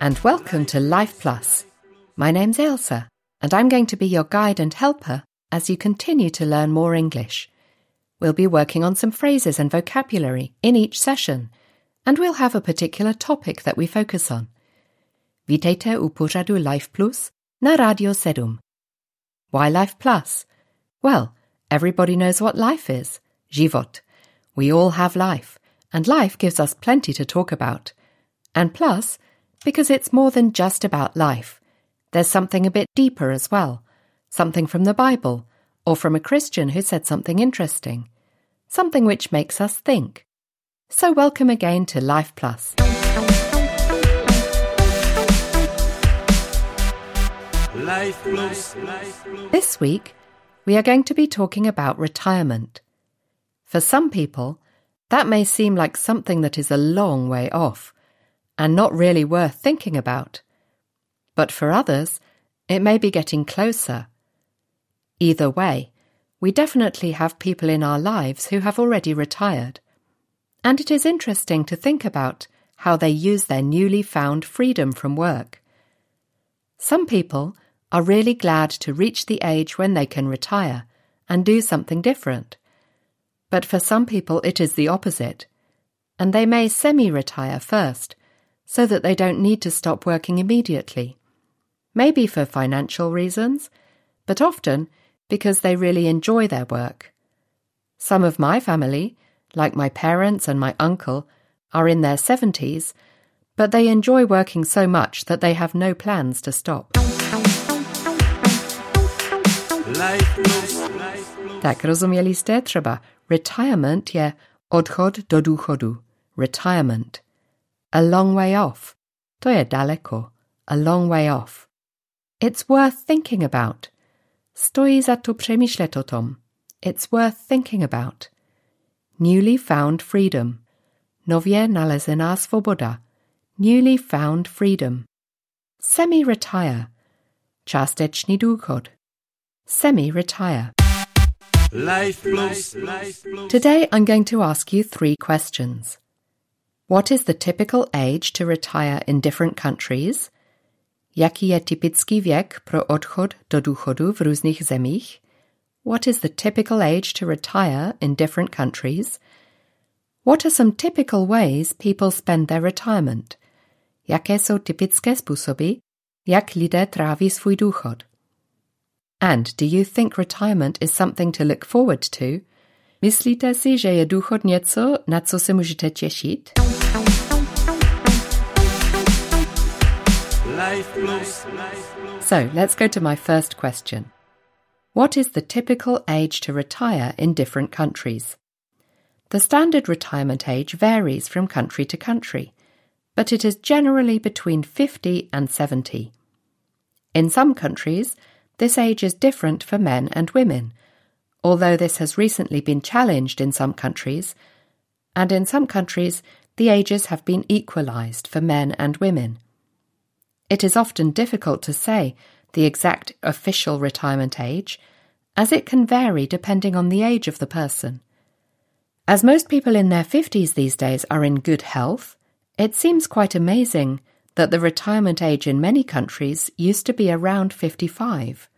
and welcome to Life Plus. My name's Ailsa, and I'm going to be your guide and helper as you continue to learn more English. We'll be working on some phrases and vocabulary in each session, and we'll have a particular topic that we focus on. Vítejte u pořadu Life Plus na Radio Sedum. Why Life Plus? Well, everybody knows what life is. Život. We all have life, and life gives us plenty to talk about. And plus, because it's more than just about life. There's something a bit deeper as well. Something from the Bible, or from a Christian who said something interesting. Something which makes us think. So welcome again to Life Plus. Life Plus. This week, we are going to be talking about retirement. For some people, that may seem like something that is a long way off and not really worth thinking about. But for others, it may be getting closer. Either way, we definitely have people in our lives who have already retired. And it is interesting to think about how they use their newly found freedom from work. Some people are really glad to reach the age when they can retire and do something different. But for some people, it is the opposite, and they may semi retire first so that they don't need to stop working immediately. Maybe for financial reasons, but often because they really enjoy their work. Some of my family, like my parents and my uncle, are in their 70s, but they enjoy working so much that they have no plans to stop. Tak rozumieliście? Trzeba. Retirement je odchod do důchodu. Retirement. A long way off. To je daleko. A long way off. It's worth thinking about. Stojí za to přemýšlet o tom. It's worth thinking about. Newly found freedom. Nově nalezená svoboda. Newly found freedom. Semi-retire. Částečný důchod. Semi-retire. Life Plus. Today I'm going to ask you three questions. What is the typical age to retire in different countries? Jaký je typický věk pro odchod do důchodu v různých zemích? What is the typical age to retire in different countries? What are some typical ways people spend their retirement? Jaké jsou typické způsoby, jak lidé tráví svůj důchod? And do you think retirement is something to look forward to? Myslíte si, že je důchod něco, na co se můžete těšit? Life Plus. So let's go to my first question. What is the typical age to retire in different countries? The standard retirement age varies from country to country, but it is generally between 50 and 70. In some countries, this age is different for men and women, although this has recently been challenged in some countries, and in some countries, the ages have been equalized for men and women. It is often difficult to say the exact official retirement age, as it can vary depending on the age of the person. As most people in their 50s these days are in good health, it seems quite amazing that the retirement age in many countries used to be around 55.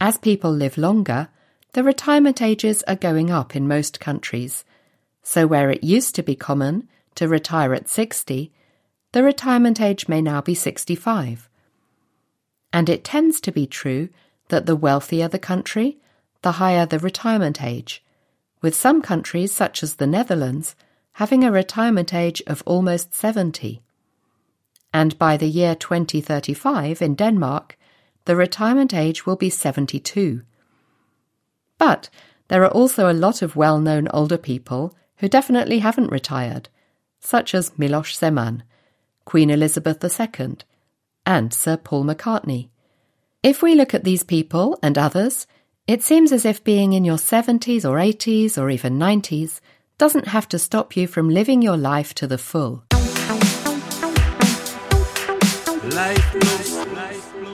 As people live longer, the retirement ages are going up in most countries. So, where it used to be common to retire at 60, the retirement age may now be 65. And it tends to be true that the wealthier the country, the higher the retirement age, with some countries, such as the Netherlands, having a retirement age of almost 70. And by the year 2035 in Denmark, the retirement age will be 72. But there are also a lot of well known older people who definitely haven't retired, such as Miloš Zeman, Queen Elizabeth II, and Sir Paul McCartney. If we look at these people and others, it seems as if being in your 70s or 80s or even 90s doesn't have to stop you from living your life to the full.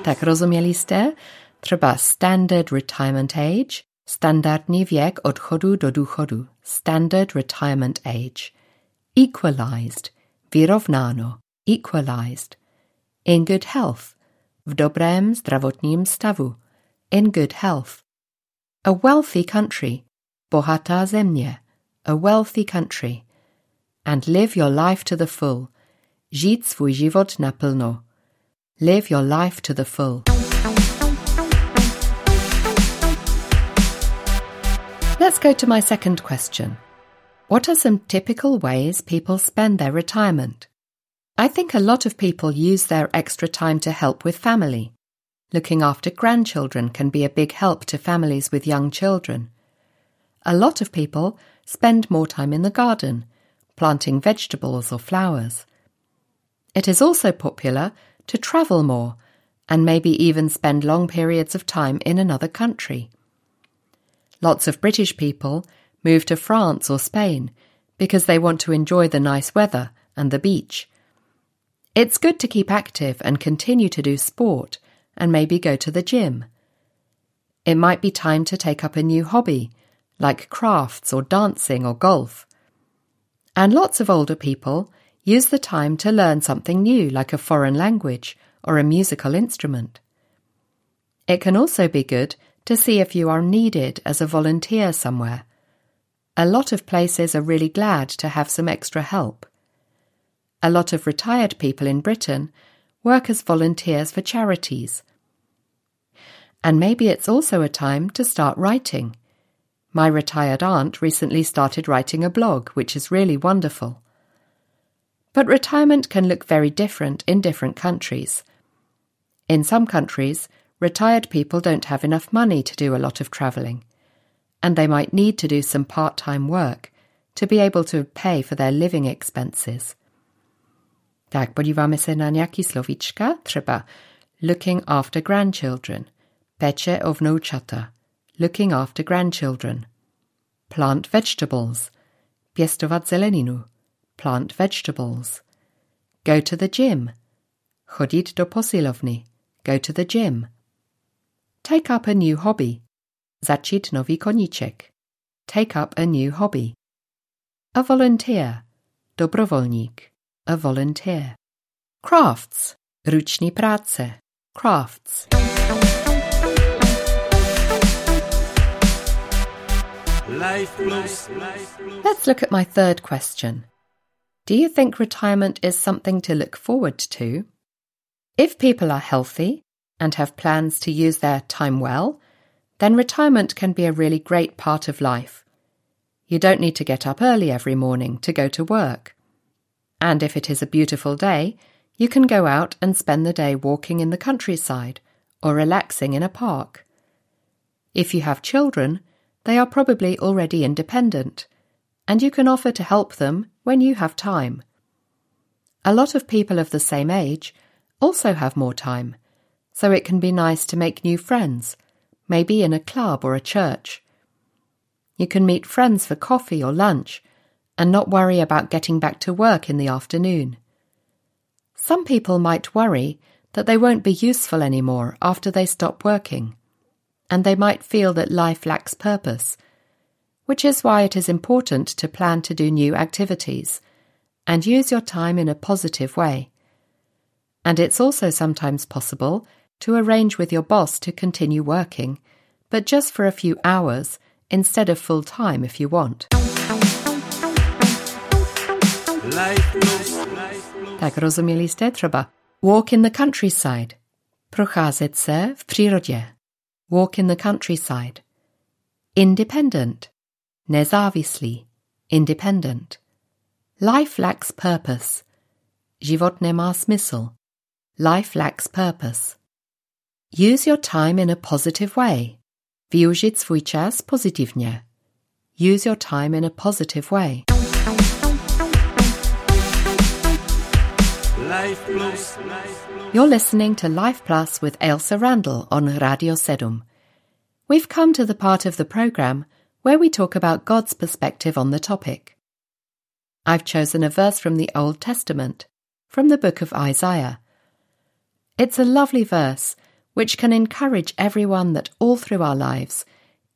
Tak rozumieliście? Trzeba standard retirement age, standardní wiek odchodu do důchodu, standard retirement age. Equalized, vyrovnáno, equalized. In good health. W dobrém zdravotním stavu. In good health. A wealthy country. Bohatá země. A wealthy country. And live your life to the full. Žít svůj život naplno. Live your life to the full. Let's go to my second question. What are some typical ways people spend their retirement? I think a lot of people use their extra time to help with family. Looking after grandchildren can be a big help to families with young children. A lot of people spend more time in the garden, planting vegetables or flowers. It is also popular to travel more and maybe even spend long periods of time in another country. Lots of British people move to France or Spain because they want to enjoy the nice weather and the beach. It's good to keep active and continue to do sport and maybe go to the gym. It might be time to take up a new hobby, like crafts or dancing or golf. And lots of older people use the time to learn something new, like a foreign language or a musical instrument. It can also be good to see if you are needed as a volunteer somewhere. A lot of places are really glad to have some extra help. A lot of retired people in Britain work as volunteers for charities. And maybe it's also a time to start writing. My retired aunt recently started writing a blog, which is really wonderful. But retirement can look very different in different countries. In some countries, retired people don't have enough money to do a lot of travelling, and they might need to do some part time work to be able to pay for their living expenses. Tak, podíváme se na nějaký slovíčka, třeba looking after grandchildren, peče o vnoučata, looking after grandchildren, plant vegetables, pěstovat zeleninu, plant vegetables, go to the gym, chodit do posilovny, go to the gym, take up a new hobby, začít nový koníček, take up a new hobby, a volunteer, dobrovolník, a volunteer, crafts, ruční práce, crafts. Life plus. Let's look at my third question. Do you think retirement is something to look forward to? If people are healthy and have plans to use their time well, then retirement can be a really great part of life. You don't need to get up early every morning to go to work. And if it is a beautiful day, you can go out and spend the day walking in the countryside or relaxing in a park. If you have children, they are probably already independent, and you can offer to help them when you have time. A lot of people of the same age also have more time, so it can be nice to make new friends, maybe in a club or a church. You can meet friends for coffee or lunch and not worry about getting back to work in the afternoon. Some people might worry that they won't be useful anymore after they stop working and they might feel that life lacks purpose, which is why it is important to plan to do new activities and use your time in a positive way. And it's also sometimes possible to arrange with your boss to continue working, but just for a few hours instead of full time if you want. Tak rozuměli jste třeba walk in the countryside, procházet se v přírodě walk in the countryside. Independent, nezávislý, independent. Life lacks purpose. Život nemá smysl. Life lacks purpose. Use your time in a positive way. Využít svůj čas pozitivně. Use your time in a positive way. Life plus. You're listening to Life Plus with Ailsa Randall on Radio Sedum. We've come to the part of the programme where we talk about God's perspective on the topic. I've chosen a verse from the Old Testament, from the book of Isaiah. It's a lovely verse which can encourage everyone that all through our lives,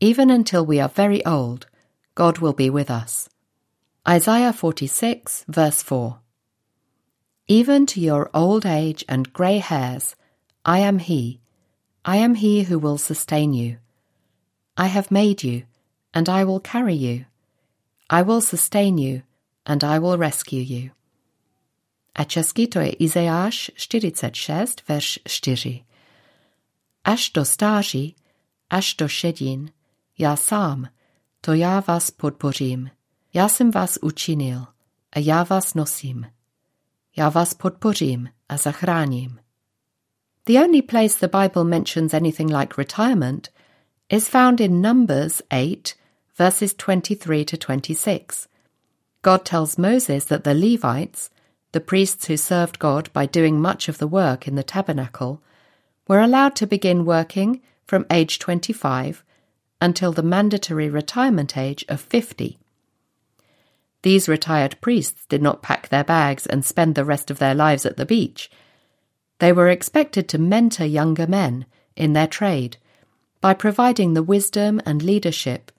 even until we are very old, God will be with us. Isaiah 46, verse 4. Even to your old age and grey hairs, I am He. I am He who will sustain you. I have made you, and I will carry you. I will sustain you, and I will rescue you. A česky to je Izajáš 46, verš 4. Až do stáří, až do šedin, já sám, to já vás podpořím. Já jsem vás učinil a já vás nosím. Já vás podpořím a zachráním. The only place the Bible mentions anything like retirement is found in Numbers 8, verses 23 to 26. God tells Moses that the Levites, the priests who served God by doing much of the work in the tabernacle, were allowed to begin working from age 25 until the mandatory retirement age of 50. These retired priests did not pack their bags and spend the rest of their lives at the beach. They were expected to mentor younger men in their trade by providing the wisdom and leadership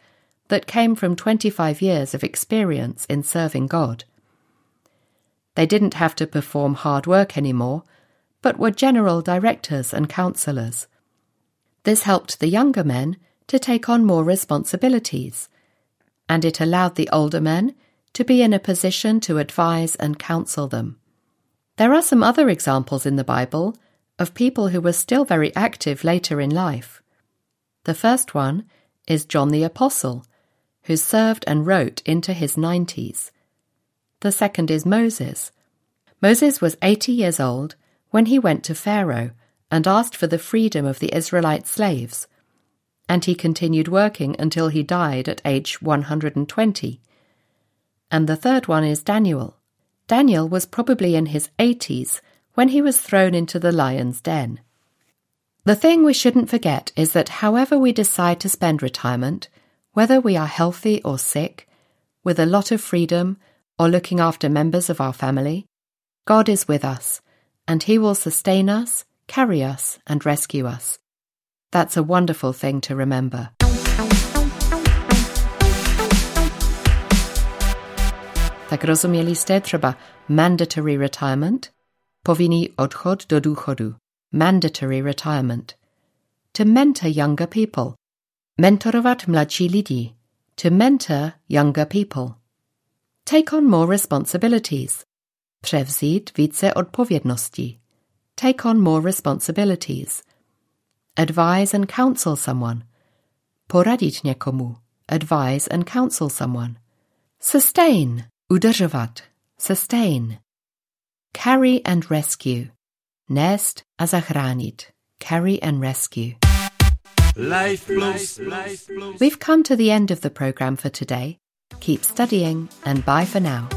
that came from 25 years of experience in serving God. They didn't have to perform hard work anymore, but were general directors and counsellors. This helped the younger men to take on more responsibilities, and it allowed the older men to be in a position to advise and counsel them. There are some other examples in the Bible of people who were still very active later in life. The first one is John the Apostle, who served and wrote into his 90s. The second is Moses. Moses was 80 years old when he went to Pharaoh and asked for the freedom of the Israelite slaves and he continued working until he died at age 120. And the third one is Daniel. Daniel was probably in his 80s when he was thrown into the lion's den. The thing we shouldn't forget is that however we decide to spend retirement, whether we are healthy or sick, with a lot of freedom, or looking after members of our family, God is with us, and He will sustain us, carry us, and rescue us. That's a wonderful thing to remember. Tak rozumieli jste třeba mandatory retirement, povinný odchod do důchodu, mandatory retirement. To mentor younger people, mentorovat mladší lidi, to mentor younger people. Take on more responsibilities, převzít více odpovědnosti. Take on more responsibilities advise and counsel someone. Poradit někomu, advise and counsel someone. Sustain, udržovat, sustain. Carry and rescue, nést a zachránit, carry and rescue. Life plus. We've come to the end of the program for today. Keep studying and bye for now.